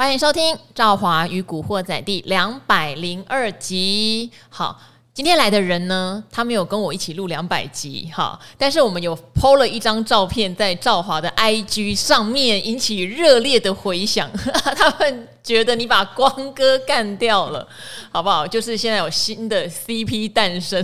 欢迎收听《赵华与古惑仔》第两百零二集。好。今天来的人呢，他没有跟我一起录两百集哈，但是我们有 PO 了一张照片在赵华的 IG 上面，引起热烈的回响。他们觉得你把光哥干掉了，好不好？就是现在有新的 CP 诞生，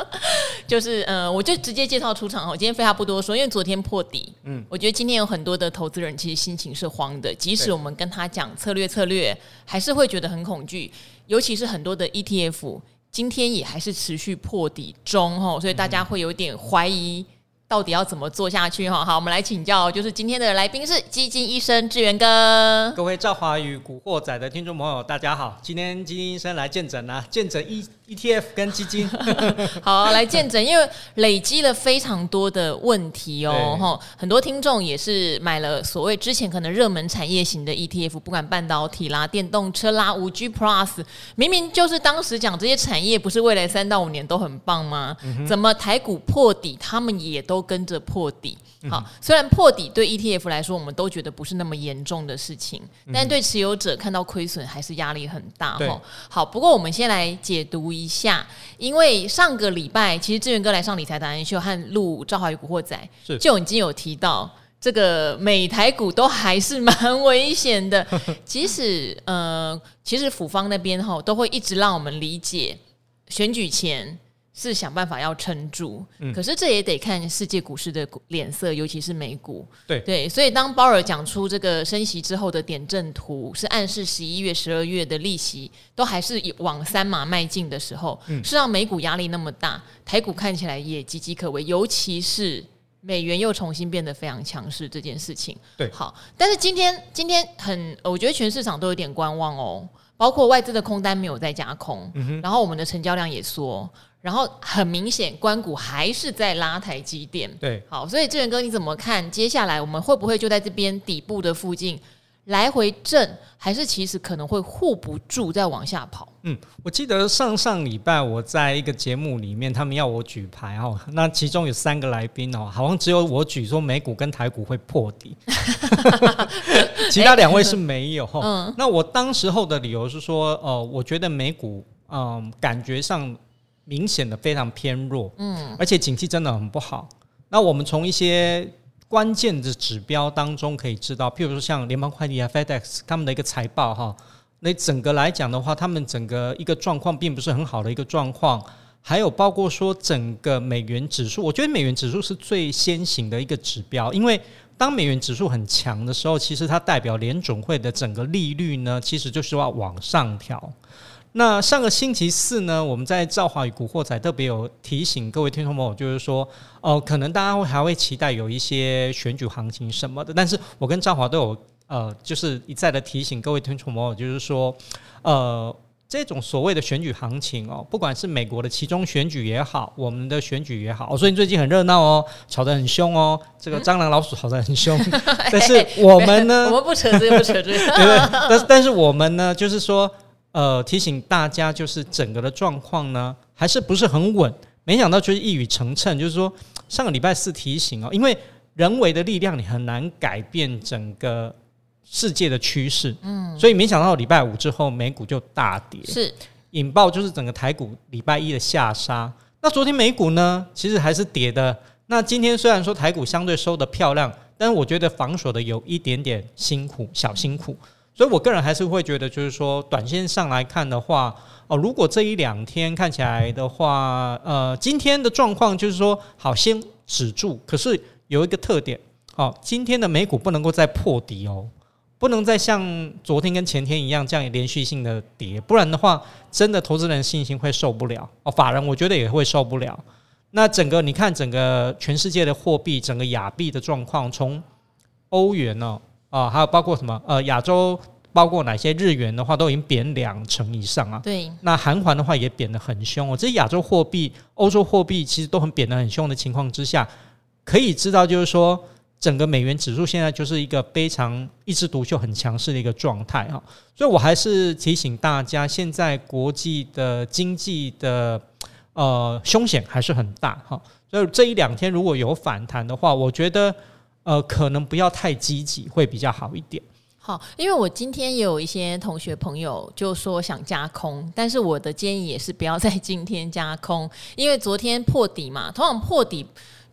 就是呃，我就直接介绍出场。我今天废话不多说，因为昨天破底，嗯，我觉得今天有很多的投资人其实心情是慌的，即使我们跟他讲策略策略，还是会觉得很恐惧，尤其是很多的 ETF。今天也还是持续破底中哈，所以大家会有点怀疑到底要怎么做下去哈。好，我们来请教，就是今天的来宾是基金医生志源哥。各位赵华与古惑仔的听众朋友，大家好，今天基金医生来见诊啊，见诊一。ETF 跟基金 好来见证，因为累积了非常多的问题哦，哈，很多听众也是买了所谓之前可能热门产业型的 ETF，不管半导体啦、电动车啦、五 G Plus，明明就是当时讲这些产业不是未来三到五年都很棒吗？怎么台股破底，他们也都跟着破底？好，虽然破底对 ETF 来说，我们都觉得不是那么严重的事情，但对持有者看到亏损还是压力很大哈。好，不过我们先来解读。一下，因为上个礼拜其实志源哥来上理财达人秀和录《赵华与古惑仔》，就已经有提到这个美台股都还是蛮危险的。即使呃，其实府方那边吼都会一直让我们理解选举前。是想办法要撑住，嗯，可是这也得看世界股市的脸色，尤其是美股。对。对，所以当鲍尔讲出这个升息之后的点阵图，是暗示十一月、十二月的利息都还是往三码迈进的时候，嗯，是让美股压力那么大，台股看起来也岌岌可危，尤其是美元又重新变得非常强势这件事情。对，好，但是今天今天很，我觉得全市场都有点观望哦，包括外资的空单没有再加空，嗯，然后我们的成交量也缩。然后很明显，关谷还是在拉台积电。对，好，所以志远哥你怎么看？接下来我们会不会就在这边底部的附近来回震，还是其实可能会护不住再往下跑？嗯，我记得上上礼拜我在一个节目里面，他们要我举牌哦，那其中有三个来宾哦，好像只有我举说美股跟台股会破底，其他两位是没有。嗯，那我当时候的理由是说，呃，我觉得美股嗯、呃，感觉上。明显的非常偏弱，嗯，而且景气真的很不好。那我们从一些关键的指标当中可以知道，譬如说像联邦快递啊、FedEx 他们的一个财报哈，那整个来讲的话，他们整个一个状况并不是很好的一个状况。还有包括说整个美元指数，我觉得美元指数是最先行的一个指标，因为当美元指数很强的时候，其实它代表联准会的整个利率呢，其实就是要往上调。那上个星期四呢，我们在赵华与古惑仔特别有提醒各位听众朋友，就是说，哦、呃，可能大家会还会期待有一些选举行情什么的，但是我跟赵华都有呃，就是一再的提醒各位听众朋友，就是说，呃，这种所谓的选举行情哦，不管是美国的其中选举也好，我们的选举也好，所以最近很热闹哦，吵得很凶哦，这个蟑螂老鼠吵得很凶，但是我们呢，我们不扯这个，不扯这个，对不对？但是但是我们呢，就是说。呃，提醒大家，就是整个的状况呢，还是不是很稳。没想到就是一语成谶，就是说上个礼拜四提醒哦，因为人为的力量你很难改变整个世界的趋势，嗯，所以没想到礼拜五之后美股就大跌，是引爆就是整个台股礼拜一的下杀。那昨天美股呢，其实还是跌的。那今天虽然说台股相对收的漂亮，但是我觉得防守的有一点点辛苦，小辛苦。所以，我个人还是会觉得，就是说，短线上来看的话，哦，如果这一两天看起来的话，呃，今天的状况就是说，好，先止住。可是有一个特点，哦，今天的美股不能够再破底哦，不能再像昨天跟前天一样这样连续性的跌，不然的话，真的投资人信心会受不了哦，法人我觉得也会受不了。那整个你看，整个全世界的货币，整个亚币的状况，从欧元呢？啊，还有包括什么？呃，亚洲包括哪些日元的话，都已经贬两成以上啊。对，那韩环的话也贬得很凶哦。这些亚洲货币、欧洲货币其实都很贬得很凶的情况之下，可以知道就是说，整个美元指数现在就是一个非常一枝独秀、很强势的一个状态哈。所以我还是提醒大家，现在国际的经济的呃凶险还是很大哈。所以这一两天如果有反弹的话，我觉得。呃，可能不要太积极，会比较好一点。好，因为我今天也有一些同学朋友就说想加空，但是我的建议也是不要在今天加空，因为昨天破底嘛，通常破底。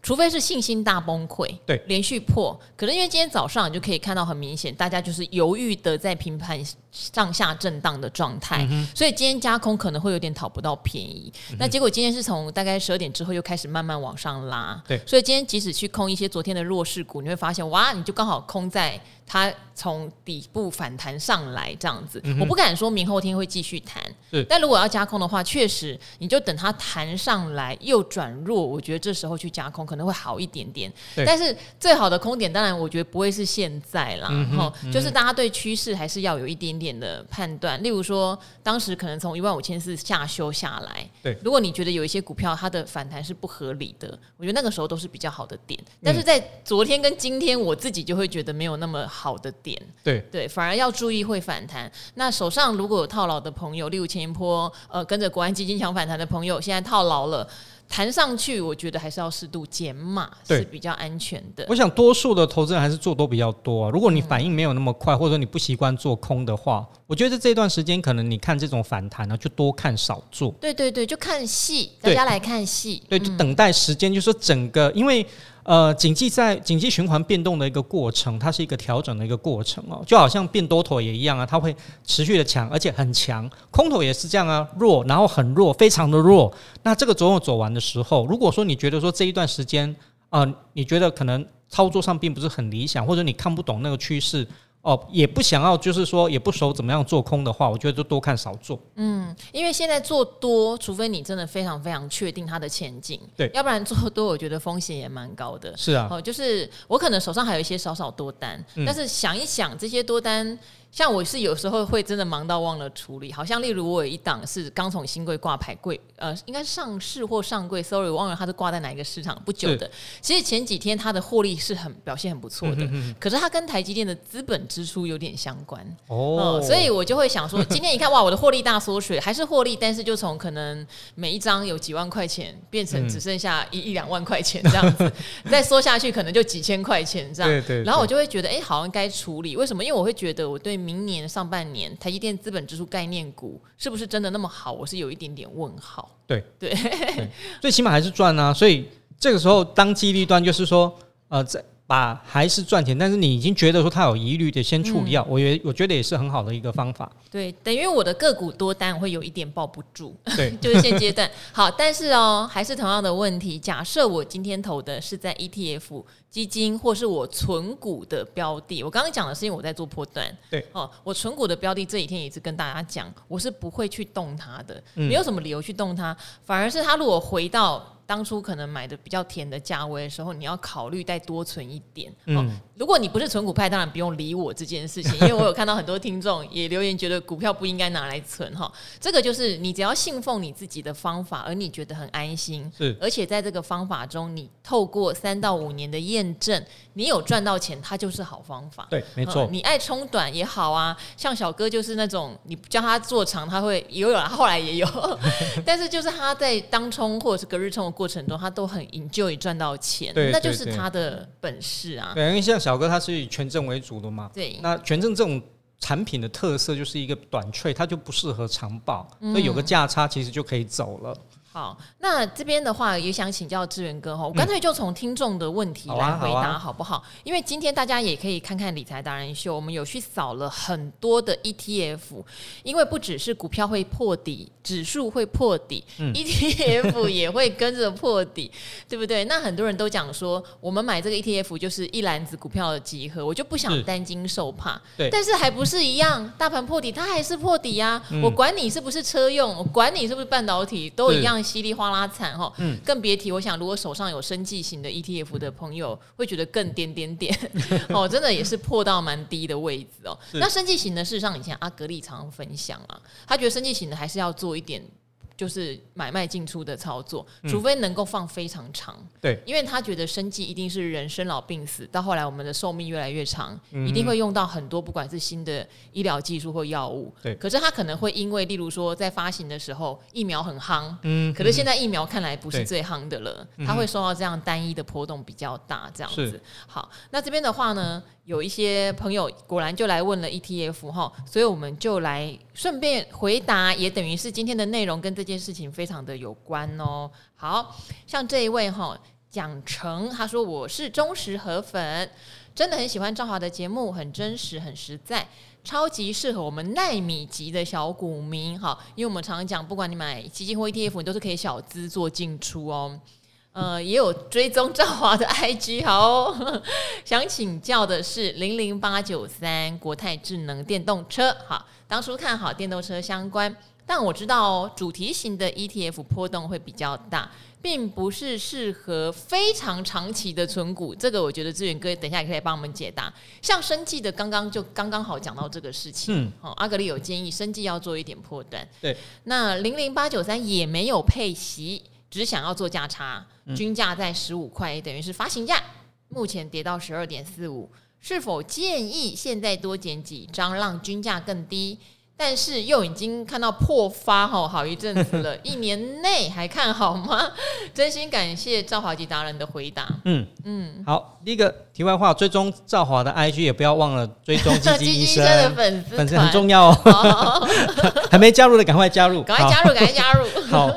除非是信心大崩溃，对，连续破，可能因为今天早上你就可以看到很明显，大家就是犹豫的在平盘上下震荡的状态，嗯、所以今天加空可能会有点讨不到便宜。嗯、那结果今天是从大概十二点之后又开始慢慢往上拉，对，所以今天即使去空一些昨天的弱势股，你会发现哇，你就刚好空在它从底部反弹上来这样子。嗯、我不敢说明后天会继续弹，但如果要加空的话，确实你就等它弹上来又转弱，我觉得这时候去加空。可能会好一点点，但是最好的空点当然我觉得不会是现在啦，嗯后嗯、就是大家对趋势还是要有一点点的判断。例如说，当时可能从一万五千四下修下来，对，如果你觉得有一些股票它的反弹是不合理的，我觉得那个时候都是比较好的点。但是在昨天跟今天，我自己就会觉得没有那么好的点，对对，反而要注意会反弹。那手上如果有套牢的朋友，例如前一波呃跟着国安基金抢反弹的朋友，现在套牢了。弹上去，我觉得还是要适度减码是比较安全的。我想多数的投资人还是做多比较多啊。如果你反应没有那么快，或者你不习惯做空的话，我觉得这段时间可能你看这种反弹呢，就多看少做。对对对，就看戏，大家来看戏。对，就等待时间，就是说整个因为。呃，经济在经济循环变动的一个过程，它是一个调整的一个过程哦，就好像变多头也一样啊，它会持续的强，而且很强；空头也是这样啊，弱，然后很弱，非常的弱。那这个左右走完的时候。如果说你觉得说这一段时间啊、呃，你觉得可能操作上并不是很理想，或者你看不懂那个趋势。哦，也不想要，就是说也不熟怎么样做空的话，我觉得就多看少做。嗯，因为现在做多，除非你真的非常非常确定它的前景，对，要不然做多，我觉得风险也蛮高的。是啊，哦，就是我可能手上还有一些少少多单，嗯、但是想一想这些多单。像我是有时候会真的忙到忘了处理，好像例如我有一档是刚从新贵挂牌柜，呃，应该是上市或上柜，sorry，我忘了它是挂在哪一个市场不久的。其实前几天它的获利是很表现很不错的，可是它跟台积电的资本支出有点相关。哦、呃，所以我就会想说，今天一看哇，我的获利大缩水，还是获利，但是就从可能每一张有几万块钱变成只剩下一一两万块钱这样子，再缩下去可能就几千块钱这样，对对然后我就会觉得哎，好像该处理，为什么？因为我会觉得我对。明年上半年，台积电资本支出概念股是不是真的那么好？我是有一点点问号。对对，最起码还是赚啊。所以这个时候当机立断，就是说，呃，在。把还是赚钱，但是你已经觉得说它有疑虑的，先处理掉。嗯、我觉我觉得也是很好的一个方法。对，等于我的个股多单会有一点抱不住。对，就是现阶段好，但是哦，还是同样的问题。假设我今天投的是在 ETF 基金，或是我存股的标的，我刚刚讲的是因为我在做波段。对哦，我存股的标的这几天也是跟大家讲，我是不会去动它的，没有什么理由去动它，反而是它如果回到。当初可能买的比较甜的价位的时候，你要考虑再多存一点。嗯，如果你不是存股派，当然不用理我这件事情，因为我有看到很多听众也留言，觉得股票不应该拿来存哈。这个就是你只要信奉你自己的方法，而你觉得很安心，是，而且在这个方法中，你透过三到五年的验证，你有赚到钱，它就是好方法。对，没错。你爱冲短也好啊，像小哥就是那种你叫他做长，他会有有，后来也有，但是就是他在当冲或者是隔日冲的。过程中，他都很 enjoy 赚到钱，对，那就是他的本事啊。对，因为像小哥他是以权证为主的嘛，对。那权证这种产品的特色就是一个短脆，它就不适合长保，所以有个价差其实就可以走了。好，那这边的话也想请教志源哥哈，我干脆就从听众的问题来回答好不好？好啊好啊，因为今天大家也可以看看理财达人秀，我们有去扫了很多的 ETF，因为不只是股票会破底，指数会破底，嗯，ETF 也会跟着破底，对不对？那很多人都讲说，我们买这个 ETF 就是一篮子股票的集合，我就不想担惊受怕。对，但是还不是一样，大盘破底它还是破底呀，啊嗯，我管你是不是车用，我管你是不是半导体，都一样。稀里哗啦惨哈，嗯，更别提。我想，如果手上有生计型的 ETF 的朋友，会觉得更点点点哦，真的也是破到蛮低的位置哦。那生计型的，事实上以前阿格力常常分享啊，他觉得生计型的还是要做一点就是买卖进出的操作，除非能够放非常长。对，因为他觉得生计一定是人生老病死，到后来我们的寿命越来越长，一定会用到很多不管是新的医疗技术或药物。对，可是他可能会因为，例如说在发行的时候疫苗很夯，嗯，可是现在疫苗看来不是最夯的了，他会受到这样单一的波动比较大，这样子。好，那这边的话呢，有一些朋友果然就来问了 ETF 哈，所以我们就来顺便回答，也等于是今天的内容跟这这件事情非常的有关哦。好像这一位哈蒋成，他说我是忠实河粉，真的很喜欢赵华的节目，很真实，很实在，超级适合我们耐米级的小股民哈，因为我们常常讲，不管你买基金或 ETF，你都是可以小资做进出哦。呃，也有追踪赵华的 IG，好哦，想请教的是零零八九三国泰智能电动车，好，当初看好电动车相关，但我知道哦，主题型的 ETF 波动会比较大，并不是适合非常长期的存股，这个我觉得志远哥等一下也可以帮我们解答。像生技的，刚刚就刚刚好讲到这个事情，嗯，哦，阿格里有建议生技要做一点波段，对，那零零八九三也没有配息。只想要做价差，均价在十五块，等于是发行价，目前跌到十二点四五，是否建议现在多捡几张，让均价更低？但是又已经看到破发哈，好一阵子了，一年内还看好吗？真心感谢赵华吉达人的回答。嗯嗯，好，第一个题外话，追踪赵华的 IG 也不要忘了追踪积极 医生的粉丝，粉丝很重要哦。好 还没加入的赶快加入，赶快加入，赶快加入。好。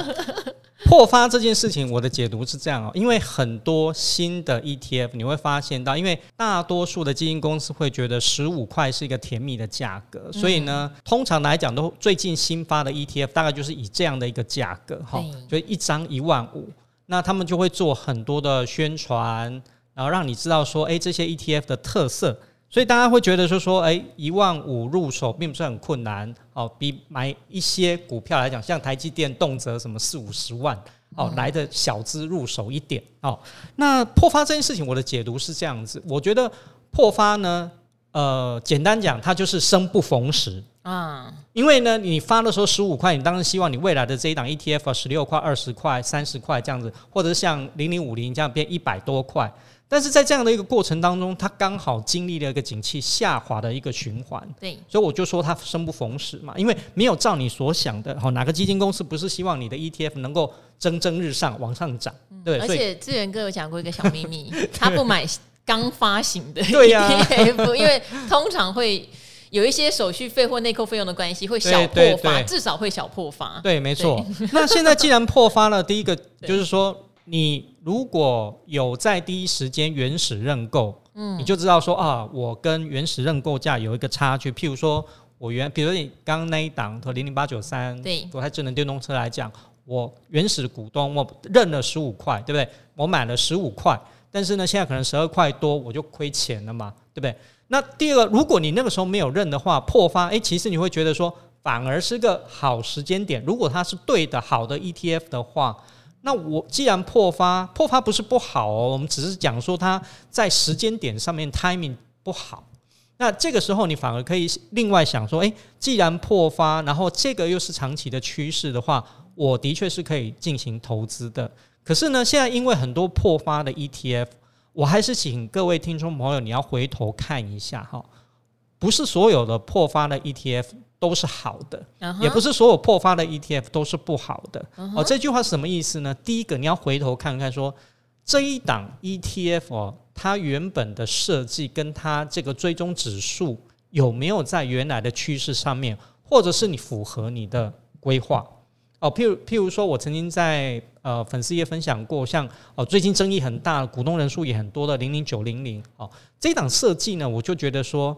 破发这件事情，我的解读是这样哦，因为很多新的 ETF 你会发现到，因为大多数的基金公司会觉得十五块是一个甜蜜的价格，所以呢，通常来讲都最近新发的 ETF 大概就是以这样的一个价格哈，就一张一万五，那他们就会做很多的宣传，然后让你知道说，哎，这些 ETF 的特色。所以大家会觉得说说，哎，一万五入手并不是很困难哦，比买一些股票来讲，像台积电动辄什么四五十万哦，来的小资入手一点哦。那破发这件事情，我的解读是这样子，我觉得破发呢，呃，简单讲，它就是生不逢时啊，因为呢，你发的时候十五块，你当然希望你未来的这一档 ETF 十六块、二十块、三十块这样子，或者是像零零五零这样变一百多块。但是在这样的一个过程当中，它刚好经历了一个景气下滑的一个循环，对，所以我就说它生不逢时嘛，因为没有照你所想的，好，哪个基金公司不是希望你的 ETF 能够蒸蒸日上往上涨？对，而且志源哥有讲过一个小秘密，他不买刚发行的 ETF，因为通常会有一些手续费或内扣费用的关系，会小破发，至少会小破发。对，没错。那现在既然破发了，第一个就是说。你如果有在第一时间原始认购，嗯，你就知道说啊，我跟原始认购价有一个差距。譬如说，我原，比如说你刚刚那一档和零零八九三，对，国泰智能电动车来讲，我原始股东我认了十五块，对不对？我买了十五块，但是呢，现在可能十二块多，我就亏钱了嘛，对不对？那第二个，如果你那个时候没有认的话，破发，诶，其实你会觉得说，反而是个好时间点。如果它是对的，好的 ETF 的话。那我既然破发，破发不是不好哦，我们只是讲说它在时间点上面 timing 不好。那这个时候你反而可以另外想说，诶，既然破发，然后这个又是长期的趋势的话，我的确是可以进行投资的。可是呢，现在因为很多破发的 ETF，我还是请各位听众朋友，你要回头看一下哈，不是所有的破发的 ETF。都是好的，uh huh. 也不是所有破发的 ETF 都是不好的。Uh huh. 哦，这句话是什么意思呢？第一个，你要回头看看说，说这一档 ETF 哦，它原本的设计跟它这个追踪指数有没有在原来的趋势上面，或者是你符合你的规划哦。譬如譬如说，我曾经在呃粉丝也分享过，像哦最近争议很大，股东人数也很多的零零九零零哦，这一档设计呢，我就觉得说。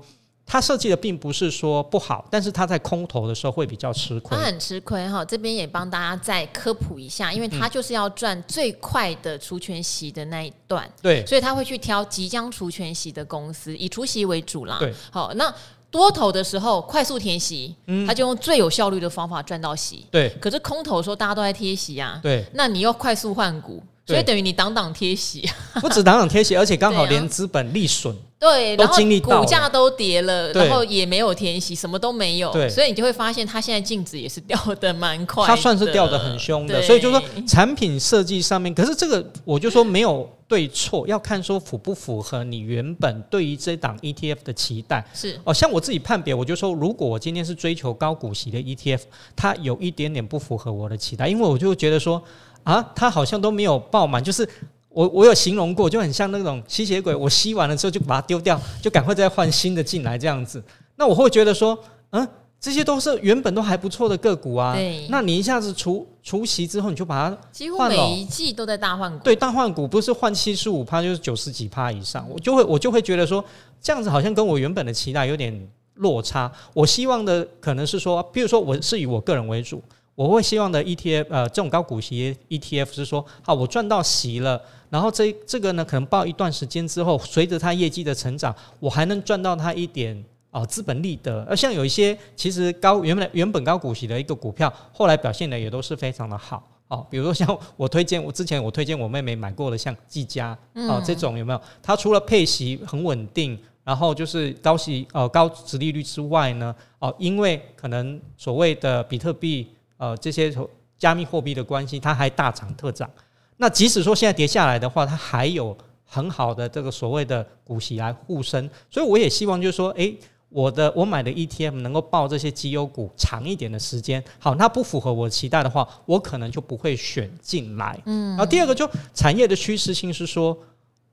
它设计的并不是说不好，但是它在空投的时候会比较吃亏。它很吃亏哈，这边也帮大家再科普一下，因为它就是要赚最快的除权息的那一段。对，所以他会去挑即将除权息的公司，以除息为主啦。对，好，那多头的时候快速填息，嗯，他就用最有效率的方法赚到息。对，可是空头的时候大家都在贴息啊，对，那你又快速换股，所以等于你挡挡贴息，不止挡挡贴息，而且刚好连资本利损。对，都经历到股价都跌了，然后也没有填息，什么都没有，对。所以你就会发现它现在净值也是掉的蛮快的，它算是掉的很凶的，所以就说产品设计上面，可是这个我就说没有对错，要看说符不符合你原本对于这档 ETF 的期待。是。哦，像我自己判别，我就说，如果我今天是追求高股息的 ETF，它有一点点不符合我的期待，因为我就觉得说啊，它好像都没有爆满，就是。我我有形容过，就很像那种吸血鬼，我吸完了之后就把它丢掉，就赶快再换新的进来这样子。那我会觉得说，嗯，这些都是原本都还不错的个股啊。对。那你一下子除除息之后，你就把它几乎每一季都在大换股。对，大换股不是换七十五趴，就是九十几趴以上，我就会我就会觉得说，这样子好像跟我原本的期待有点落差。我希望的可能是说，比如说我是以我个人为主。我会希望的 ETF，呃，这种高股息 ETF 是说，好，我赚到息了，然后这这个呢，可能抱一段时间之后，随着它业绩的成长，我还能赚到它一点啊资本利得。而像有一些其实高原本原本高股息的一个股票，后来表现的也都是非常的好哦。比如说像我推荐，我之前我推荐我妹妹买过的像技嘉啊这种有没有？它除了配息很稳定，然后就是高息呃高殖利率之外呢，哦，因为可能所谓的比特币。呃，这些加密货币的关系，它还大涨特涨。那即使说现在跌下来的话，它还有很好的这个所谓的股息来护身。所以我也希望就是说，诶，我的我买的 ETF 能够抱这些绩优股长一点的时间。好，那不符合我期待的话，我可能就不会选进来。嗯。然后第二个就产业的趋势性是说，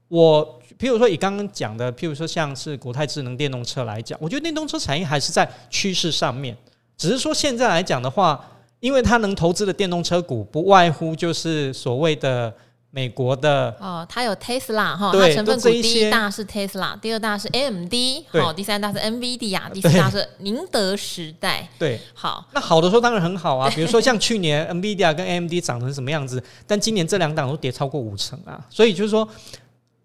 我譬如说以刚刚讲的，譬如说像是国泰智能电动车来讲，我觉得电动车产业还是在趋势上面，只是说现在来讲的话。因为他能投资的电动车股不外乎就是所谓的美国的哦，它有 Tesla 哈，它成分股第一大是 Tesla，第二大是 AMD，好，第三大是 NVIDIA，第四大是宁德时代。对，好，那好的时候当然很好啊，比如说像去年 NVIDIA 跟 AMD 涨成什么样子，但今年这两档都跌超过五成啊，所以就是说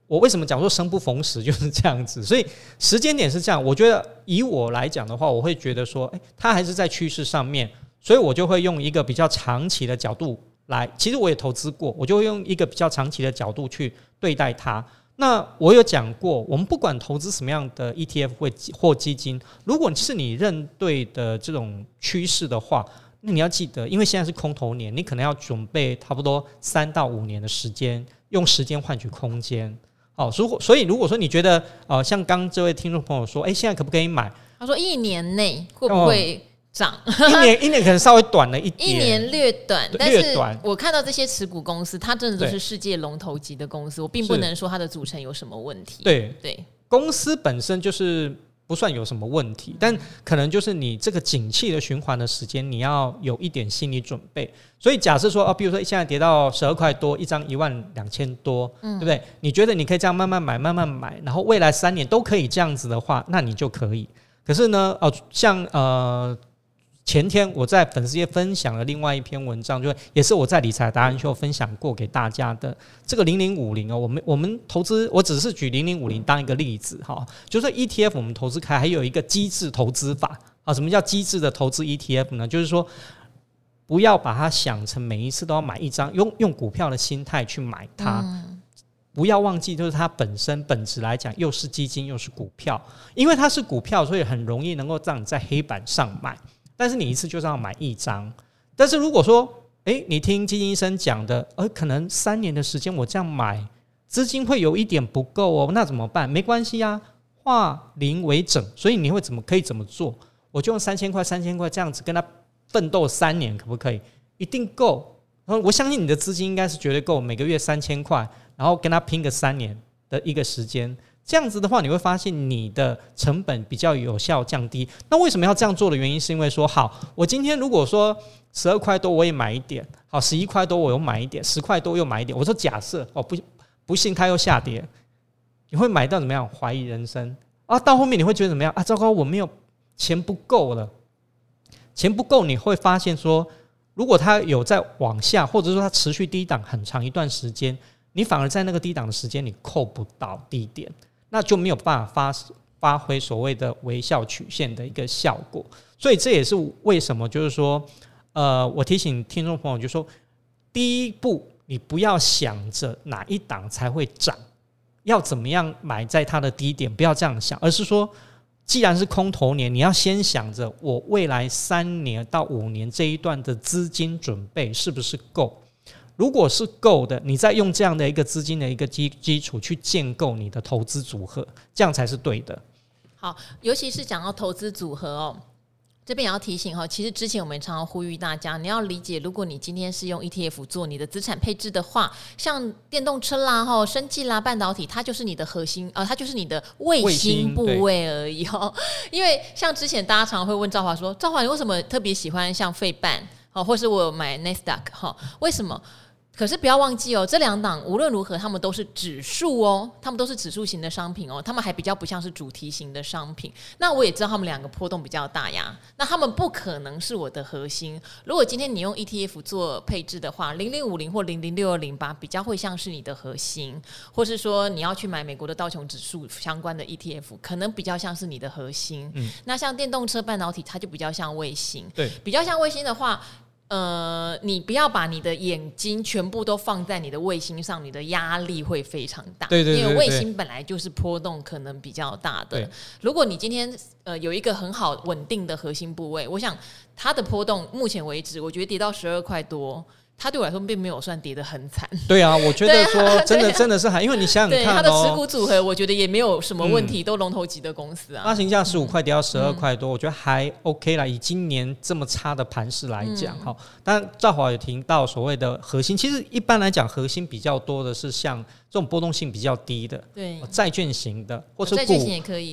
我为什么讲说生不逢时就是这样子，所以时间点是这样，我觉得以我来讲的话，我会觉得说，哎，它还是在趋势上面。所以我就会用一个比较长期的角度来，其实我也投资过，我就会用一个比较长期的角度去对待它。那我有讲过，我们不管投资什么样的 ETF 或或基金，如果是你认对的这种趋势的话，那你要记得，因为现在是空头年，你可能要准备差不多三到五年的时间，用时间换取空间。好，如果所以如果说你觉得，呃，像刚这位听众朋友说，诶，现在可不可以买？他说一年内会不会？涨一年一年可能稍微短了一点，一年略短，但是我看到这些持股公司，它真的都是世界龙头级的公司，我并不能说它的组成有什么问题。对对，公司本身就是不算有什么问题，但可能就是你这个景气的循环的时间，你要有一点心理准备。所以假设说哦，比如说现在跌到十二块多一张，一万两千多，嗯对不对？你觉得你可以这样慢慢买，慢慢买，然后未来三年都可以这样子的话，那你就可以。可是呢，哦，像呃。前天我在粉丝页分享了另外一篇文章，就也是我在理财达人秀分享过给大家的这个零零五零哦，我们我们投资，我只是举零零五零当一个例子哈，就是 ETF 我们投资开还有一个机制投资法啊，什么叫机制的投资 ETF 呢？就是说不要把它想成每一次都要买一张，用用股票的心态去买它，不要忘记就是它本身本质来讲又是基金又是股票，因为它是股票，所以很容易能够让你在黑板上买。但是你一次就是要买一张，但是如果说，诶，你听基金医生讲的，呃，可能三年的时间我这样买，资金会有一点不够哦，那怎么办？没关系呀，化零为整，所以你会怎么可以怎么做？我就用三千块、三千块这样子跟他奋斗三年，可不可以？一定够。我相信你的资金应该是绝对够，每个月三千块，然后跟他拼个三年的一个时间。这样子的话，你会发现你的成本比较有效降低。那为什么要这样做的原因，是因为说，好，我今天如果说十二块多我也买一点，好，十一块多我又买一点，十块多又买一点。我说假设哦，不不信它又下跌，你会买到怎么样？怀疑人生啊！到后面你会觉得怎么样啊？糟糕，我没有钱不够了，钱不够，你会发现说，如果它有在往下，或者说它持续低档很长一段时间，你反而在那个低档的时间你扣不到低点。那就没有办法发发挥所谓的微笑曲线的一个效果，所以这也是为什么就是说，呃，我提醒听众朋友，就说，第一步你不要想着哪一档才会涨，要怎么样买在它的低点，不要这样想，而是说，既然是空头年，你要先想着我未来三年到五年这一段的资金准备是不是够。如果是够的，你再用这样的一个资金的一个基基础去建构你的投资组合，这样才是对的。好，尤其是讲到投资组合哦。这边也要提醒哈，其实之前我们常常呼吁大家，你要理解，如果你今天是用 ETF 做你的资产配置的话，像电动车啦、哈、生技啦、半导体，它就是你的核心啊、它就是你的卫星部位而已哦。因为像之前大家常会问赵华说：“赵华，你为什么特别喜欢像费半？哦，或是我买 Nasdaq 哈？为什么？”可是不要忘记哦，这两档无论如何，他们都是指数哦，他们都是指数型的商品哦，他们还比较不像是主题型的商品。那我也知道他们两个波动比较大呀，那他们不可能是我的核心。如果今天你用 ETF 做配置的话，零零五零或零零六二零八比较会像是你的核心，或是说你要去买美国的道琼指数相关的 ETF，可能比较像是你的核心。嗯，那像电动车、半导体，它就比较像卫星。对，比较像卫星的话。呃，你不要把你的眼睛全部都放在你的卫星上，你的压力会非常大。对对对，对，因为卫星本来就是波动可能比较大的。如果你今天呃有一个很好稳定的核心部位，我想它的波动目前为止，我觉得跌到十二块多。它对我来说并没有算跌得很惨。对啊，我觉得说真的真的是还，因为你想想看，它的持股组合，我觉得也没有什么问题，都龙头级的公司啊。发行价十五块跌到十二块多，我觉得还 OK 啦。以今年这么差的盘势来讲，哈，但赵华有提到所谓的核心，其实一般来讲，核心比较多的是像这种波动性比较低的，对，债券型的，或者股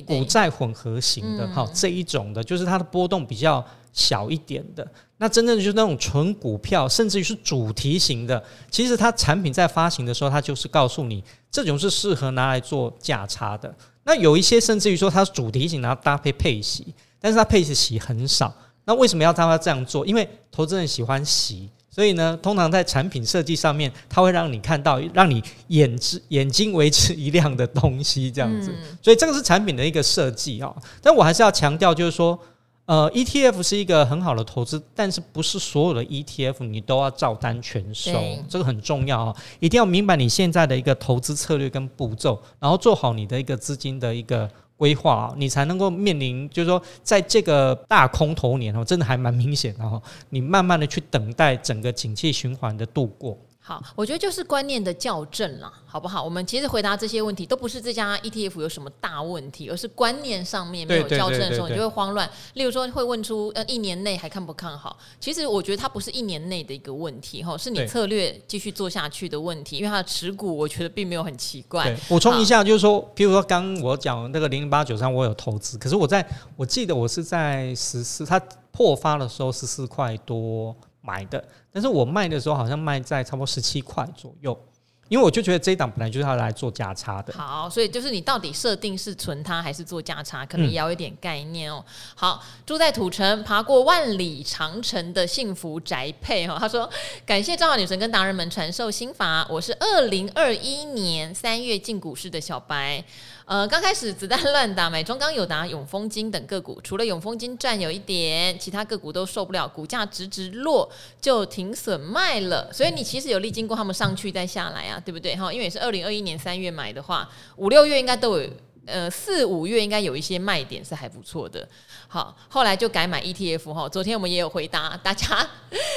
股债混合型的，哈，这一种的，就是它的波动比较小一点的。那真正就是那种纯股票，甚至于是主题型的，其实它产品在发行的时候，它就是告诉你这种是适合拿来做价差的。那有一些甚至于说它是主题型，然后搭配配息，但是它配息很少。那为什么要他这样做？因为投资人喜欢息，所以呢，通常在产品设计上面，它会让你看到，让你眼之眼睛为之一亮的东西，这样子。所以这个是产品的一个设计啊。但我还是要强调，就是说。呃，ETF 是一个很好的投资，但是不是所有的 ETF 你都要照单全收，这个很重要哦，一定要明白你现在的一个投资策略跟步骤，然后做好你的一个资金的一个规划，你才能够面临，就是说在这个大空头年哦，真的还蛮明显的哈，你慢慢的去等待整个景气循环的度过。好，我觉得就是观念的校正啦，好不好？我们其实回答这些问题都不是这家 ETF 有什么大问题，而是观念上面没有校正的时候，你就会慌乱。例如说，会问出呃一年内还看不看好？其实我觉得它不是一年内的一个问题哈，是你策略继续做下去的问题。因为它的持股，我觉得并没有很奇怪。补充一下，就是说，譬如说刚我讲那个零零八九三，我有投资，可是我在我记得我是在十四，它破发的时候十四块多买的。但是我卖的时候好像卖在差不多十七块左右，因为我就觉得这一档本来就是要来做价差的。好，所以就是你到底设定是存它还是做价差，可能也要有点概念哦。好，住在土城，爬过万里长城的幸福宅配哈，他说感谢赵华女神跟达人们传授心法。我是二零二一年三月进股市的小白。呃，刚开始子弹乱打，买中钢、友达、永丰金等个股，除了永丰金赚有一点，其他个股都受不了，股价直直落，就停损卖了。所以你其实有历经过他们上去再下来啊，对不对？哈，因为也是二零二一年三月买的话，五六月应该都有，呃，四五月应该有一些卖点是还不错的。好，后来就改买 ETF 哈。昨天我们也有回答 大家，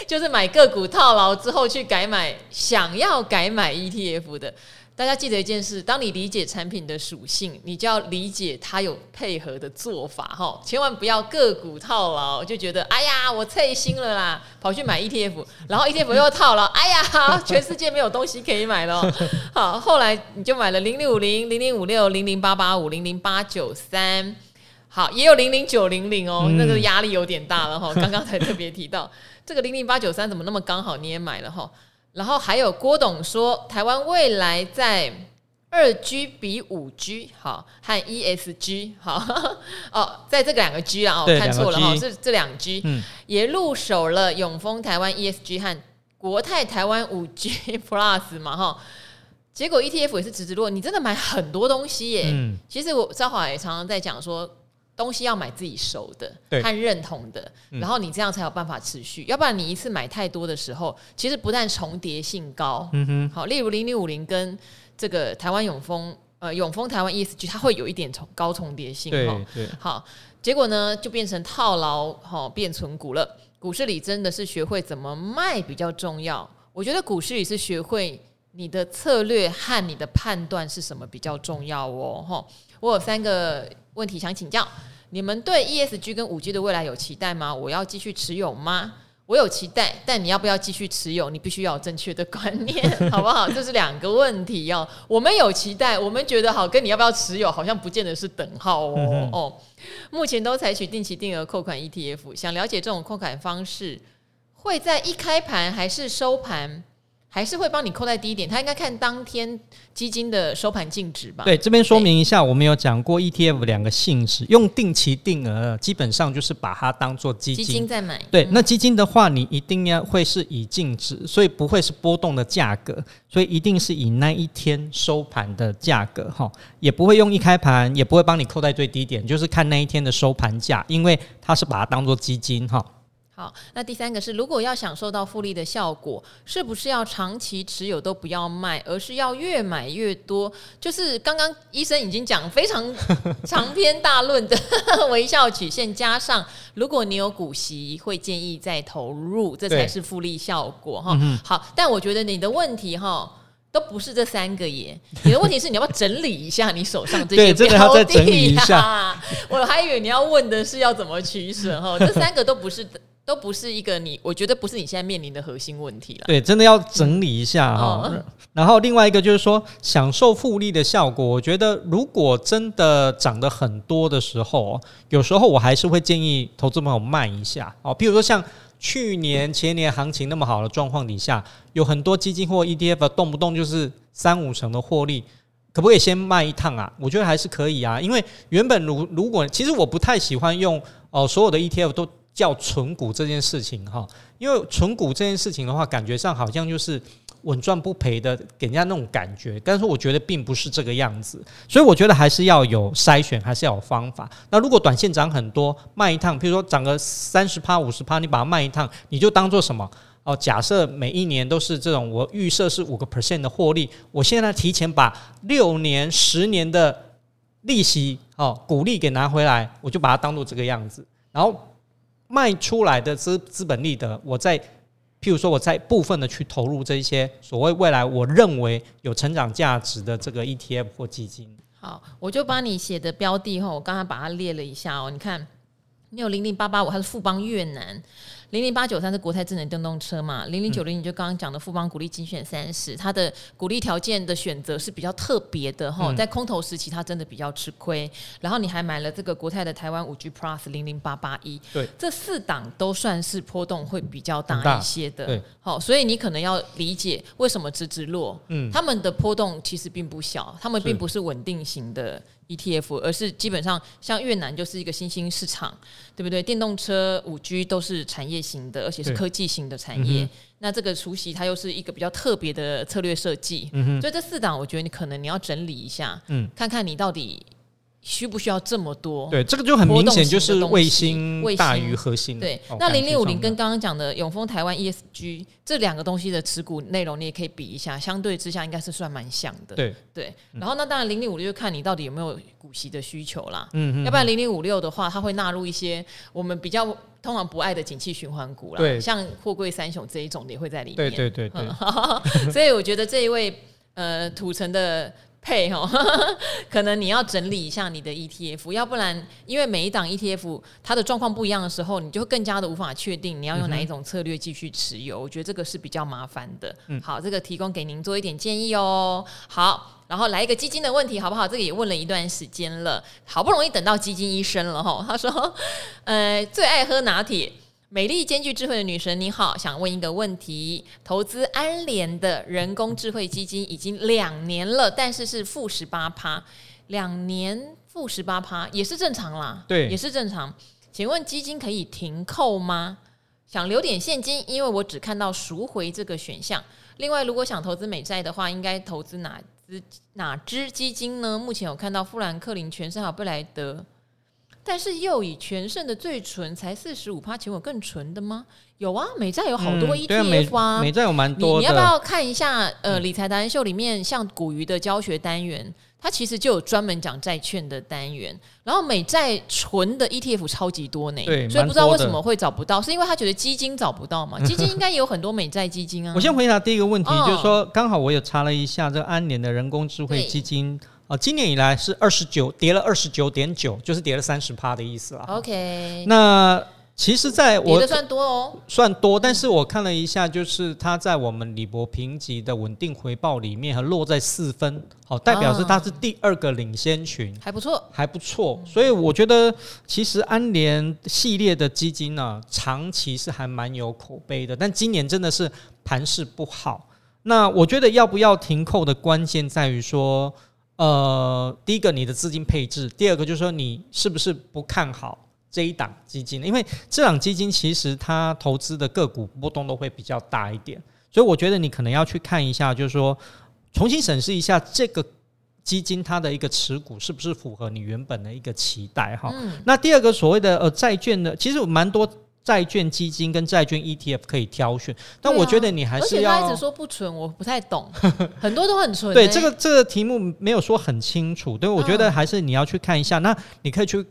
就是买个股套牢之后去改买，想要改买 ETF 的。大家记得一件事：当你理解产品的属性，你就要理解它有配合的做法哈。千万不要个股套牢，就觉得哎呀，我脆心了啦，跑去买 ETF，然后 ETF 又套牢，哎呀，全世界没有东西可以买了。好，后来你就买了零零五零、零零五六、零零八八五、零零八九三，好，也有零零九零零哦，那个压力有点大了哈。刚刚才特别提到这个零零八九三怎么那么刚好你也买了哈？然后还有郭董说，台湾未来在二 G 比五 G 好和 ESG 好 哦，在这个两个 G 啊，我看错了哈，是这两 G，嗯，也入手了永丰台湾 ESG 和国泰台湾五 G Plus 嘛哈，结果 ETF 也是直直落，你真的买很多东西耶，嗯，其实我赵华也常常在讲说。东西要买自己熟的和认同的，然后你这样才有办法持续。要不然你一次买太多的时候，其实不但重叠性高，嗯哼，好，例如零零五零跟这个台湾永丰呃永丰台湾 ESG 它会有一点重高重叠性，对对。好，结果呢就变成套牢好、哦、变存股了。股市里真的是学会怎么卖比较重要。我觉得股市里是学会你的策略和你的判断是什么比较重要哦。哈，我有三个问题想请教，你们对 ESG 跟五 G 的未来有期待吗？我要继续持有吗？我有期待，但你要不要继续持有？你必须要有正确的观念，好不好？这是两个问题哦。我们有期待，我们觉得好，跟你要不要持有好像不见得是等号哦。嗯、哦，目前都采取定期定额扣款 ETF，想了解这种扣款方式会在一开盘还是收盘？还是会帮你扣在低点，他应该看当天基金的收盘净值吧？对，这边说明一下，我们有讲过 ETF 两个性质，用定期定额，基本上就是把它当做基金，基金在买。对，那基金的话，你一定要会是以净值，所以不会是波动的价格，所以一定是以那一天收盘的价格哈，也不会用一开盘，也不会帮你扣在最低点，就是看那一天的收盘价，因为它是把它当做基金哈。好，那第三个是，如果要享受到复利的效果，是不是要长期持有都不要卖，而是要越买越多？就是刚刚医生已经讲非常 长篇大论的 微笑曲线，加上如果你有股息，会建议再投入，这才是复利效果哈。好，但我觉得你的问题哈都不是这三个耶，你的问题是你要不要整理一下你手上这 些标的？对，要再整理一下。我还以为你要问的是要怎么取舍哈，这三个都不是。都不是一个你，我觉得不是你现在面临的核心问题了。对，真的要整理一下哈。嗯哦、然后另外一个就是说，享受复利的效果，我觉得如果真的涨得很多的时候，有时候我还是会建议投资朋友慢一下哦。比如说像去年前年行情那么好的状况底下，有很多基金或 ETF 动不动就是三五成的获利，可不可以先卖一趟啊？我觉得还是可以啊，因为原本如如果其实我不太喜欢用哦所有的 ETF 都。叫存股这件事情哈，因为存股这件事情的话，感觉上好像就是稳赚不赔的，给人家那种感觉。但是我觉得并不是这个样子，所以我觉得还是要有筛选，还是要有方法。那如果短线涨很多，卖一趟，比如说涨个三十趴、五十趴，你把它卖一趟，你就当做什么？哦，假设每一年都是这种，我预设是五个 percent 的获利，我现在提前把六年、十年的利息哦股利给拿回来，我就把它当做这个样子，然后。卖出来的资资本利得，我在譬如说，我在部分的去投入这一些所谓未来我认为有成长价值的这个 ETF 或基金。好，我就把你写的标的哈，我刚才把它列了一下哦，你看，你有零零八八五，它是富邦越南。零零八九三是国泰智能电动车嘛？零零九零你就刚刚讲的富邦股利精选三十，它的股利条件的选择是比较特别的哈，在空头时期它真的比较吃亏。然后你还买了这个国泰的台湾五 G Plus 零零八八一，对，这四档都算是波动会比较大一些的。对，好，所以你可能要理解为什么直直落，嗯，他们的波动其实并不小，他们并不是稳定型的。ETF，而是基本上像越南就是一个新兴市场，对不对？电动车、五 G 都是产业型的，而且是科技型的产业。那这个除夕它又是一个比较特别的策略设计，所以这四档我觉得你可能你要整理一下，嗯，看看你到底。需不需要这么多？对，这个就很明显就是卫星大于核心。对，那零零五零跟刚刚讲的永丰台湾 ESG 这两个东西的持股内容，你也可以比一下，相对之下应该是算蛮像的。对对。然后那当然零零五六就看你到底有没有股息的需求啦。嗯嗯。要不然零零五六的话，它会纳入一些我们比较通常不爱的景气循环股啦。对。像货柜三雄这一种也会在里面。对对对对。所以我觉得这一位呃土城的。配哦，可能你要整理一下你的 ETF，要不然因为每一档 ETF 它的状况不一样的时候，你就更加的无法确定你要用哪一种策略继续持有。我觉得这个是比较麻烦的。嗯，好，这个提供给您做一点建议哦。好，然后来一个基金的问题好不好？这个也问了一段时间了，好不容易等到基金医生了哈。他说，呃，最爱喝拿铁。美丽兼具智慧的女神，你好，想问一个问题：投资安联的人工智慧基金已经两年了，但是是负十八趴，两年负十八趴也是正常啦，对，也是正常。请问基金可以停扣吗？想留点现金，因为我只看到赎回这个选项。另外，如果想投资美债的话，应该投资哪支哪支基金呢？目前有看到富兰克林、全盛还有贝莱德。但是又以全盛的最纯才四十五趴，请问更纯的吗？有啊，美债有好多 ETF 啊，嗯、美债有蛮多的。你要不要看一下？呃，理财达人秀里面像古鱼的教学单元，它其实就有专门讲债券的单元，然后美债纯的 ETF 超级多呢，对，所以不知道为什么会找不到，是因为他觉得基金找不到嘛？基金应该也有很多美债基金啊。我先回答第一个问题，哦、就是说刚好我有查了一下这个安联的人工智慧基金啊，今年以来是二十九跌了二十九点九，就是跌了三十趴的意思了。OK，那。其实，在我跌的算多哦，算多，但是我看了一下，就是它在我们李博评级的稳定回报里面，还落在四分，好，代表是它是第二个领先群，还不错，还不错。所以我觉得，其实安联系列的基金呢，长期是还蛮有口碑的，但今年真的是盘势不好。那我觉得要不要停扣的关键在于说，呃，第一个你的资金配置，第二个就是说你是不是不看好。这一档基金，因为这档基金其实它投资的个股波动都会比较大一点，所以我觉得你可能要去看一下，就是说重新审视一下这个基金它的一个持股是不是符合你原本的一个期待哈。嗯、那第二个所谓的呃债券的，其实有蛮多债券基金跟债券 ETF 可以挑选，但我觉得你还是要。而且他一直说不纯，我不太懂，很多都很纯、欸。对这个这个题目没有说很清楚，对，我觉得还是你要去看一下，嗯、那你可以去。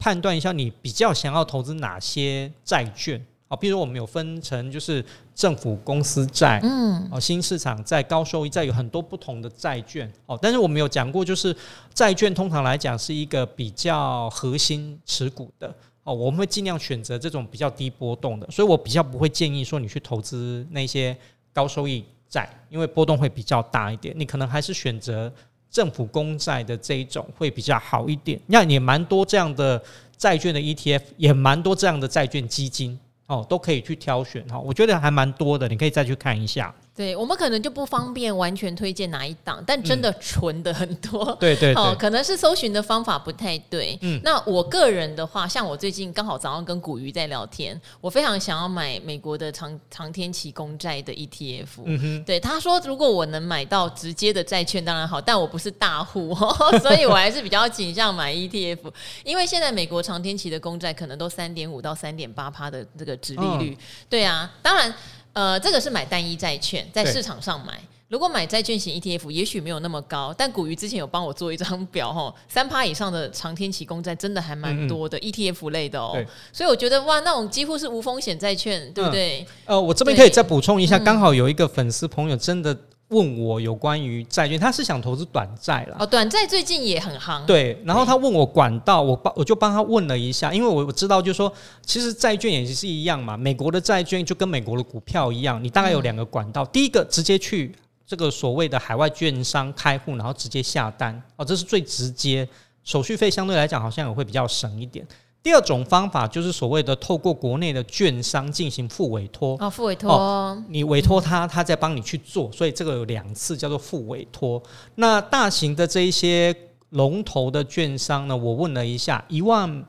判断一下你比较想要投资哪些债券啊？比如我们有分成就是政府公司债，嗯，哦，新市场债、高收益债，有很多不同的债券哦。但是我们有讲过，就是债券通常来讲是一个比较核心持股的哦，我们会尽量选择这种比较低波动的，所以我比较不会建议说你去投资那些高收益债，因为波动会比较大一点，你可能还是选择。政府公债的这一种会比较好一点，那也蛮多这样的债券的 ETF，也蛮多这样的债券基金哦，都可以去挑选哈。我觉得还蛮多的，你可以再去看一下。对，我们可能就不方便完全推荐哪一档，但真的纯的很多。嗯、对对对、哦，可能是搜寻的方法不太对。嗯，那我个人的话，像我最近刚好早上跟古鱼在聊天，我非常想要买美国的长长天期公债的 ETF。嗯哼，对，他说如果我能买到直接的债券当然好，但我不是大户，所以我还是比较倾向买 ETF，因为现在美国长天期的公债可能都三点五到三点八趴的这个殖利率。哦、对啊，当然。呃，这个是买单一债券，在市场上买。如果买债券型 ETF，也许没有那么高，但古鱼之前有帮我做一张表，吼，三趴以上的长天期公债真的还蛮多的，嗯嗯，ETF 类的哦。对所以我觉得哇，那种几乎是无风险债券，对不对？嗯、呃，我这边可以再补充一下，刚好有一个粉丝朋友真的。问我有关于债券，他是想投资短债了。哦，短债最近也很夯。对，然后他问我管道，我帮我就帮他问了一下，因为我我知道，就是说，其实债券也是一样嘛。美国的债券就跟美国的股票一样，你大概有两个管道。嗯、第一个，直接去这个所谓的海外券商开户，然后直接下单哦，这是最直接，手续费相对来讲好像也会比较省一点。第二种方法就是所谓的透过国内的券商进行付委托哦，复委托、哦，你委托他，他再帮你去做，所以这个有两次叫做付委托。那大型的这一些龙头的券商呢，我问了一下，一万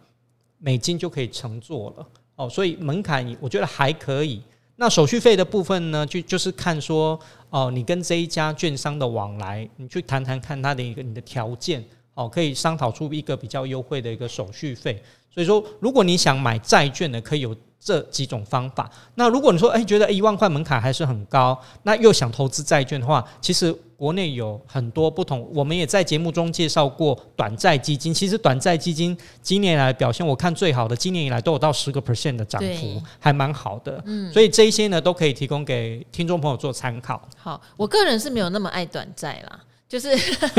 美金就可以乘坐了哦，所以门槛我觉得还可以。那手续费的部分呢，就就是看说哦，你跟这一家券商的往来，你去谈谈看他的一个你的条件哦，可以商讨出一个比较优惠的一个手续费。所以说，如果你想买债券呢，可以有这几种方法。那如果你说，哎，觉得一万块门槛还是很高，那又想投资债券的话，其实国内有很多不同。我们也在节目中介绍过短债基金。其实短债基金今年以来表现，我看最好的，今年以来都有到十个 percent 的涨幅，还蛮好的。嗯，所以这一些呢，都可以提供给听众朋友做参考。好，我个人是没有那么爱短债啦。就是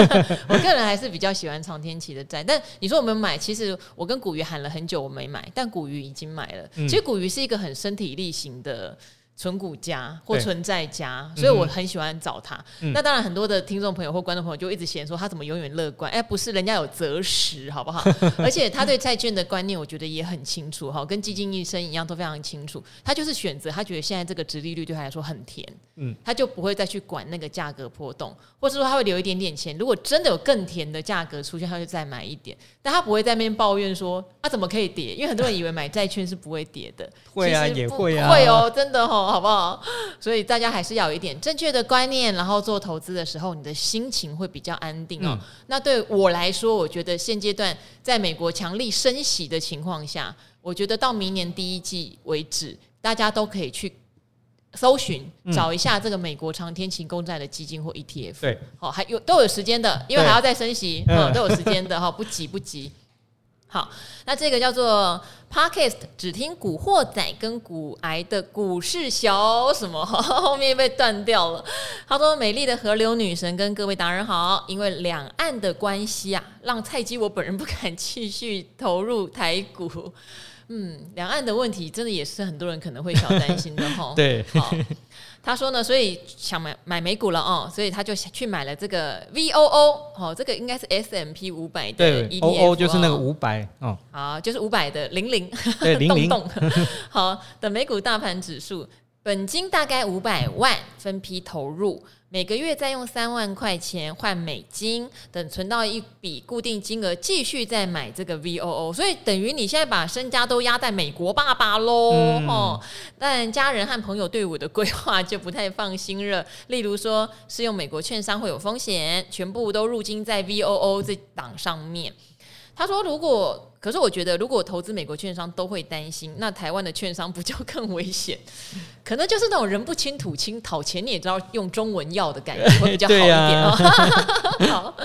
我个人还是比较喜欢长天期的债，但你说我们买，其实我跟古鱼喊了很久，我没买，但古鱼已经买了。其实古鱼是一个很身体力行的。存股家或存在家，所以我很喜欢找他。嗯、那当然，很多的听众朋友或观众朋友就一直嫌说他怎么永远乐观？哎、欸，不是，人家有择时，好不好？而且他对债券的观念，我觉得也很清楚，哈，跟基金医生一样，都非常清楚。他就是选择，他觉得现在这个殖利率对他来说很甜，嗯，他就不会再去管那个价格波动，或者说他会留一点点钱。如果真的有更甜的价格出现，他就再买一点。但他不会在那边抱怨说啊，怎么可以跌？因为很多人以为买债券是不会跌的，会啊，也会啊，会哦，真的哦。好不好？所以大家还是要有一点正确的观念，然后做投资的时候，你的心情会比较安定哦。嗯、那对我来说，我觉得现阶段在美国强力升息的情况下，我觉得到明年第一季为止，大家都可以去搜寻找一下这个美国长天期公债的基金或 ETF，对，好，还有都有时间的，因为还要再升息，嗯，都有时间的哈，不急不急。好，那这个叫做 Podcast 只听古惑仔跟古癌的股市小什么，后面被断掉了。他说：“美丽的河流女神跟各位达人好，因为两岸的关系啊，让菜鸡我本人不敢继续投入台股。嗯，两岸的问题真的也是很多人可能会小担心的哈。对，好。”他说呢，所以想买买美股了哦，所以他就去买了这个 VOO 哦，这个应该是 S M P 五百的 E T O 就是那个五百哦，好，就是五百的零零对 零零好的美股大盘指数，本金大概五百万，分批投入。每个月再用三万块钱换美金，等存到一笔固定金额，继续再买这个 VOO，所以等于你现在把身家都压在美国爸爸喽，嗯、哦。但家人和朋友对我的规划就不太放心了，例如说是用美国券商会有风险，全部都入金在 VOO 这档上面。他说：“如果，可是我觉得，如果投资美国券商都会担心，那台湾的券商不就更危险？可能就是那种人不清土清，讨钱你也知道用中文要的感觉 会比较好一点哦。好，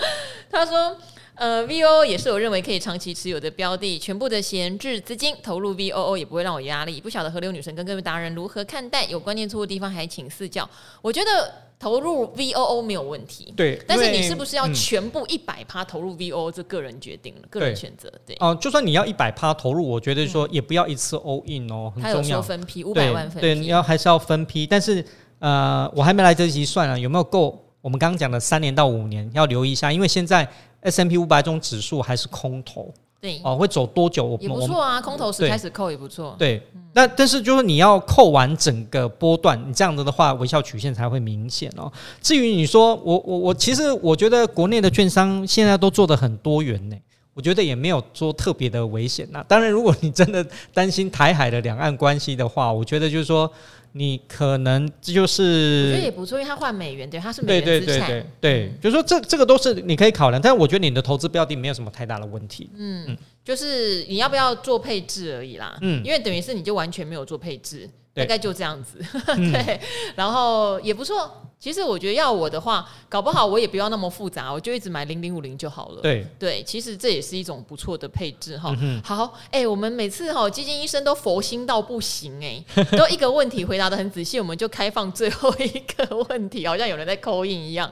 他说，呃，VOO 也是我认为可以长期持有的标的，全部的闲置资金投入 VOO 也不会让我压力。不晓得河流女神跟各位达人如何看待？有观念错误的地方还请赐教。我觉得。”投入 VOO 没有问题，对，但是你是不是要全部一百趴投入 VOO？这个人决定了，个人选择。对，哦，就算你要一百趴投入，我觉得说也不要一次 all in 哦，很重要。他有说分批五百万分批，对，你要还是要分批。但是呃，我还没来得及算啊，有没有够？我们刚刚讲的三年到五年要留意一下，因为现在 S M P 五百种指数还是空头。对哦，会走多久？我也不错啊，空头时开始扣也不错。对，那、嗯、但是就是你要扣完整个波段，你这样子的话，微笑曲线才会明显哦。至于你说我我我，其实我觉得国内的券商现在都做得很多元呢，我觉得也没有说特别的危险呐。当然，如果你真的担心台海的两岸关系的话，我觉得就是说。你可能这就是，我觉得也不错，因为它换美元，对，它是美元资产，对对对对，对，就是说这这个都是你可以考量，但是我觉得你的投资标的没有什么太大的问题，嗯，嗯，就是你要不要做配置而已啦，嗯，因为等于是你就完全没有做配置。大概就这样子，嗯、对，然后也不错。其实我觉得要我的话，搞不好我也不要那么复杂，我就一直买零零五零就好了。对对，其实这也是一种不错的配置哈。嗯、好，哎、欸，我们每次哈基金医生都佛心到不行哎、欸，都一个问题回答的很仔细，我们就开放最后一个问题，好像有人在 call in 一样。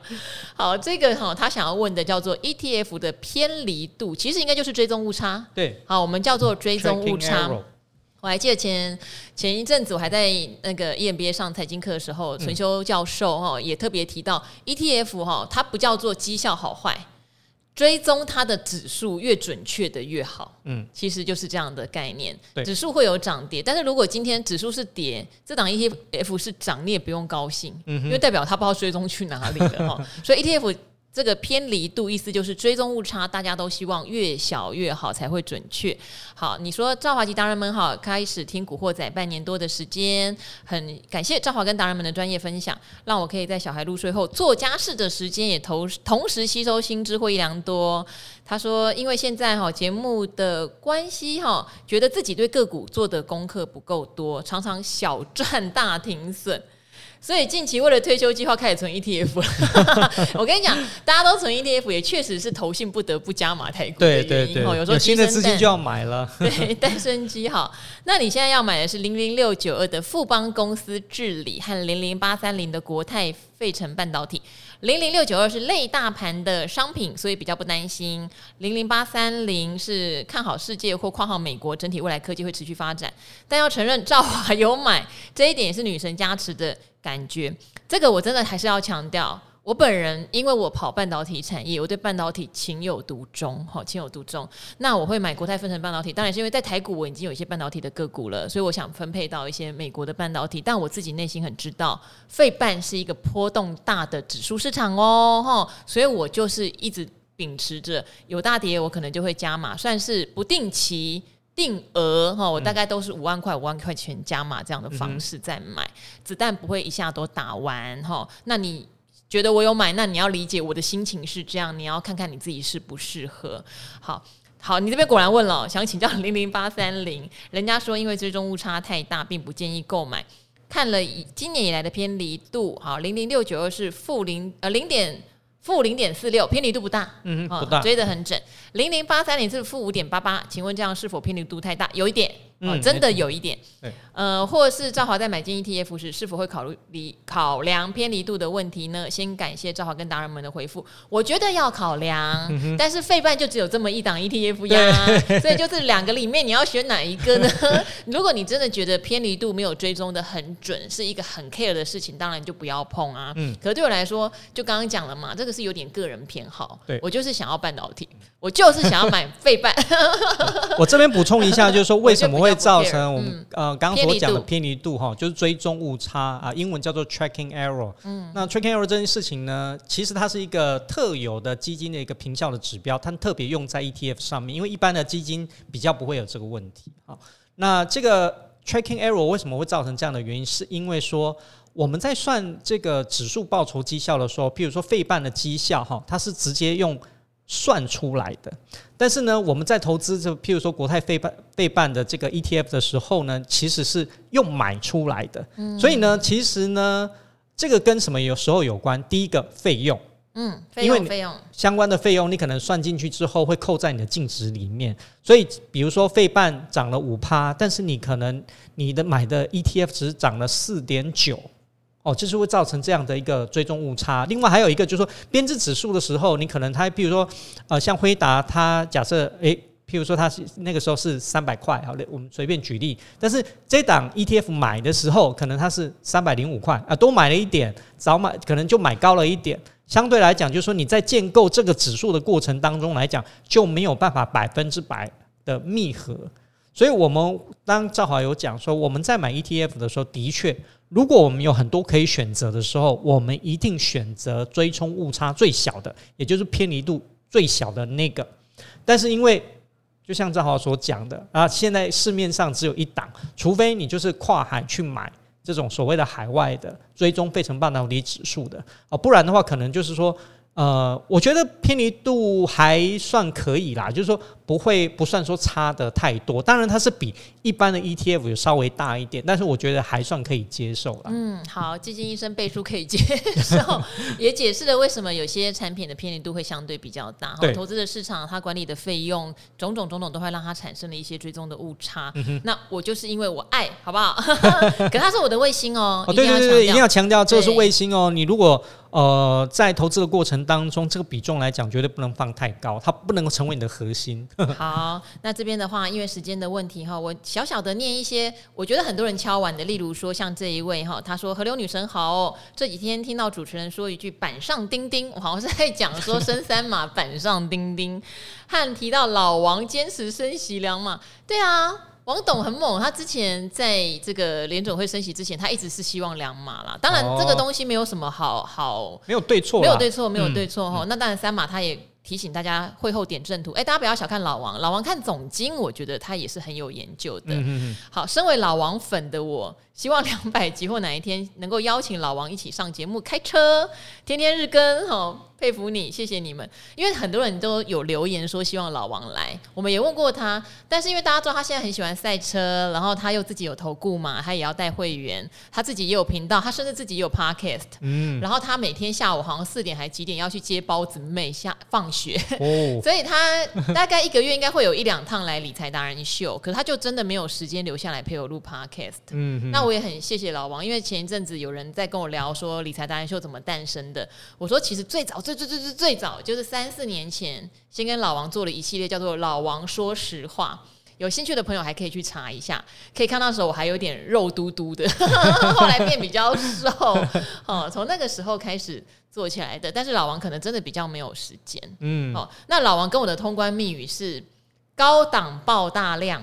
好，这个哈他想要问的叫做 ETF 的偏离度，其实应该就是追踪误差。对，好，我们叫做追踪误差。我还记得前前一阵子，我还在那个 EMBA 上财经课的时候，陈修教授哈也特别提到 ETF 哈，它不叫做绩效好坏，追踪它的指数越准确的越好。嗯，其实就是这样的概念。指数会有涨跌，但是如果今天指数是跌，这档 ETF 是涨，你也不用高兴，因为代表它不知道追踪去哪里了哈。所以 ETF。这个偏离度意思就是追踪误差，大家都希望越小越好才会准确。好，你说赵华及达人们好，开始听古惑仔半年多的时间，很感谢赵华跟达人们的专业分享，让我可以在小孩入睡后做家事的时间也同同时吸收新知，获益良多。他说，因为现在哈节目的关系哈，觉得自己对个股做的功课不够多，常常小赚大停损。所以近期为了退休计划开始存 ETF 了。我跟你讲，大家都存 ETF 也确实是投信不得不加码太股的原因。对对对，有时候新的资金就要买了。对，单身机哈。那你现在要买的是零零六九二的富邦公司治理和零零八三零的国泰费城半导体。零零六九二是类大盘的商品，所以比较不担心。零零八三零是看好世界或括号美国整体未来科技会持续发展，但要承认赵华有买这一点也是女神加持的感觉。这个我真的还是要强调。我本人因为我跑半导体产业，我对半导体情有独钟，好情有独钟。那我会买国泰分成半导体，当然是因为在台股我已经有一些半导体的个股了，所以我想分配到一些美国的半导体。但我自己内心很知道，费半是一个波动大的指数市场哦，哈，所以我就是一直秉持着有大跌我可能就会加码，算是不定期定额哈，我大概都是五万块五万块钱加码这样的方式在买，子弹不会一下都打完哈。那你？觉得我有买，那你要理解我的心情是这样，你要看看你自己适不适合。好好，你这边果然问了，想请教零零八三零，人家说因为追踪误差太大，并不建议购买。看了今年以来的偏离度，好，零零六九二是负零呃零点负零点四六，偏离度不大，嗯，不大，追得很准。零零八三零是负五点八八，请问这样是否偏离度太大？有一点。哦，真的有一点，对，呃，或是赵华在买进 ETF 时，是否会考虑考量偏离度的问题呢？先感谢赵华跟达人们的回复，我觉得要考量，嗯、但是费半就只有这么一档 ETF 呀，所以就是两个里面你要选哪一个呢？如果你真的觉得偏离度没有追踪的很准，是一个很 care 的事情，当然就不要碰啊。嗯，可是对我来说，就刚刚讲了嘛，这个是有点个人偏好，对我就是想要半导体，我就是想要买费半。我这边补充一下，就是说为什么会。造成我们呃刚刚所讲的偏离度哈，就是追踪误差啊，英文叫做 tracking error。嗯，那 tracking error 这件事情呢，其实它是一个特有的基金的一个评效的指标，它特别用在 ETF 上面，因为一般的基金比较不会有这个问题。好，那这个 tracking error 为什么会造成这样的原因？是因为说我们在算这个指数报酬绩效的时候，譬如说费半的绩效哈，它是直接用。算出来的，但是呢，我们在投资就譬如说国泰费半费半的这个 ETF 的时候呢，其实是用买出来的，嗯，所以呢，其实呢，这个跟什么有时候有关？第一个费用，嗯，费用费用。相关的费用，你可能算进去之后会扣在你的净值里面，所以比如说费半涨了五趴，但是你可能你的买的 ETF 只涨了四点九。哦，就是会造成这样的一个追踪误差。另外还有一个就是说，编制指数的时候，你可能它，譬如说，呃，像辉达，它假设，诶，譬如说它是那个时候是三百块，好嘞，我们随便举例。但是这档 ETF 买的时候，可能它是三百零五块啊，多买了一点，早买可能就买高了一点。相对来讲，就是说你在建构这个指数的过程当中来讲，就没有办法百分之百的密合。所以我们当赵华有讲说，我们在买 ETF 的时候，的确。如果我们有很多可以选择的时候，我们一定选择追踪误差最小的，也就是偏离度最小的那个。但是因为就像赵华所讲的啊，现在市面上只有一档，除非你就是跨海去买这种所谓的海外的追踪费城半导体指数的啊，不然的话，可能就是说。呃，我觉得偏离度还算可以啦，就是说不会不算说差的太多。当然它是比一般的 ETF 有稍微大一点，但是我觉得还算可以接受了。嗯，好，基金医生背书可以接受，也解释了为什么有些产品的偏离度会相对比较大。对，投资的市场它管理的费用种种种种都会让它产生了一些追踪的误差。嗯、那我就是因为我爱好不好？可它是我的卫星哦。哦，对对对，一定要强调这是卫星哦。你如果呃在投资的过程。当中这个比重来讲，绝对不能放太高，它不能够成为你的核心。好，那这边的话，因为时间的问题哈，我小小的念一些，我觉得很多人敲完的，例如说像这一位哈，他说：“河流女神好哦，这几天听到主持人说一句‘板上钉钉’，我好像是在讲说升三码板上钉钉，和提到老王坚持升息两码，对啊。”王董很猛，他之前在这个联总会升息之前，他一直是希望两码啦。当然，这个东西没有什么好好，没有对错，没有对错，没有对错哈。那当然，三码他也 提醒大家会后点阵图。哎，大家不要小看老王，老王看总经，我觉得他也是很有研究的。好，身为老王粉的我，希望两百集或哪一天能够邀请老王一起上节目开车，天天日更哈。佩服你，谢谢你们。因为很多人都有留言说希望老王来，我们也问过他，但是因为大家知道他现在很喜欢赛车，然后他又自己有投顾嘛，他也要带会员，他自己也有频道，他甚至自己也有 podcast，嗯，然后他每天下午好像四点还几点要去接包子妹下放学，哦，所以他大概一个月应该会有一两趟来理财达人秀，可是他就真的没有时间留下来陪我录 podcast，嗯哼，那我也很谢谢老王，因为前一阵子有人在跟我聊说理财达人秀怎么诞生的，我说其实最早最最最最最早就是三四年前，先跟老王做了一系列叫做“老王说实话”，有兴趣的朋友还可以去查一下，可以看到时候我还有点肉嘟嘟的，后来变比较瘦，哦，从那个时候开始做起来的。但是老王可能真的比较没有时间，嗯，哦，那老王跟我的通关密语是高档爆大量。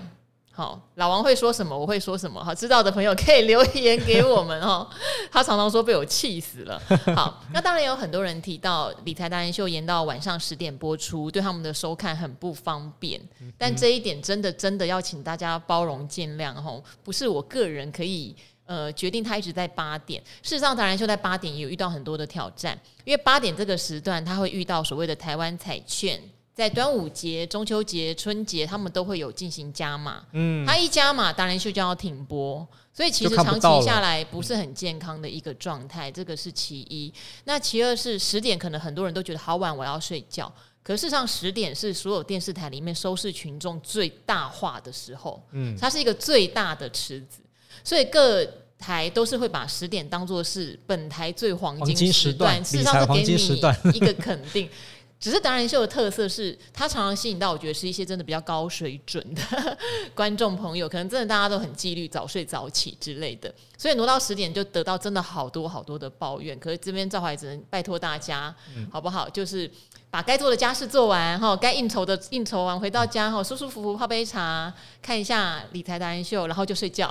好，老王会说什么，我会说什么。好，知道的朋友可以留言给我们哦。他常常说被我气死了。好，那当然有很多人提到理财达人秀延到晚上十点播出，对他们的收看很不方便。但这一点真的真的要请大家包容见谅哦，不是我个人可以呃决定他一直在八点。事实上，达人秀在八点也有遇到很多的挑战，因为八点这个时段他会遇到所谓的台湾彩券。在端午节、中秋节、春节，他们都会有进行加码。嗯，他一加码，达人秀就要停播，所以其实长期下来不是很健康的一个状态。这个是其一。那其二是十点，可能很多人都觉得好晚，我要睡觉。可事实上，十点是所有电视台里面收视群众最大化的时候。嗯，它是一个最大的池子，所以各台都是会把十点当作是本台最黄金时段，事实上是给你一个肯定。只是达人秀的特色是，它常常吸引到我觉得是一些真的比较高水准的 观众朋友，可能真的大家都很纪律，早睡早起之类的，所以挪到十点就得到真的好多好多的抱怨。可是这边赵怀只能拜托大家，嗯、好不好？就是。把该做的家事做完哈，该应酬的应酬完，回到家哈，舒舒服服泡杯茶，看一下理财达人秀，然后就睡觉。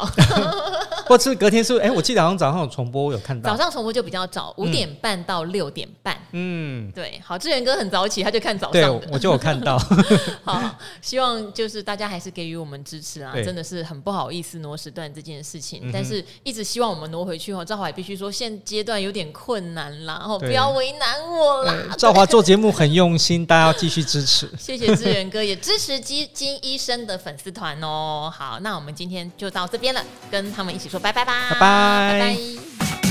或是隔天是哎、欸，我记得好像早上有重播，我有看到。早上重播就比较早，五点半到六点半。嗯，对，好，志远哥很早起，他就看早上，对，我就有看到。好，希望就是大家还是给予我们支持啊，真的是很不好意思挪时段这件事情，嗯、但是一直希望我们挪回去哦。赵华也必须说，现阶段有点困难啦，哦，不要为难我啦。赵华做节目很。用心，大家要继续支持。谢谢志远哥，也支持基金医生的粉丝团哦。好，那我们今天就到这边了，跟他们一起说拜拜吧，拜拜拜拜。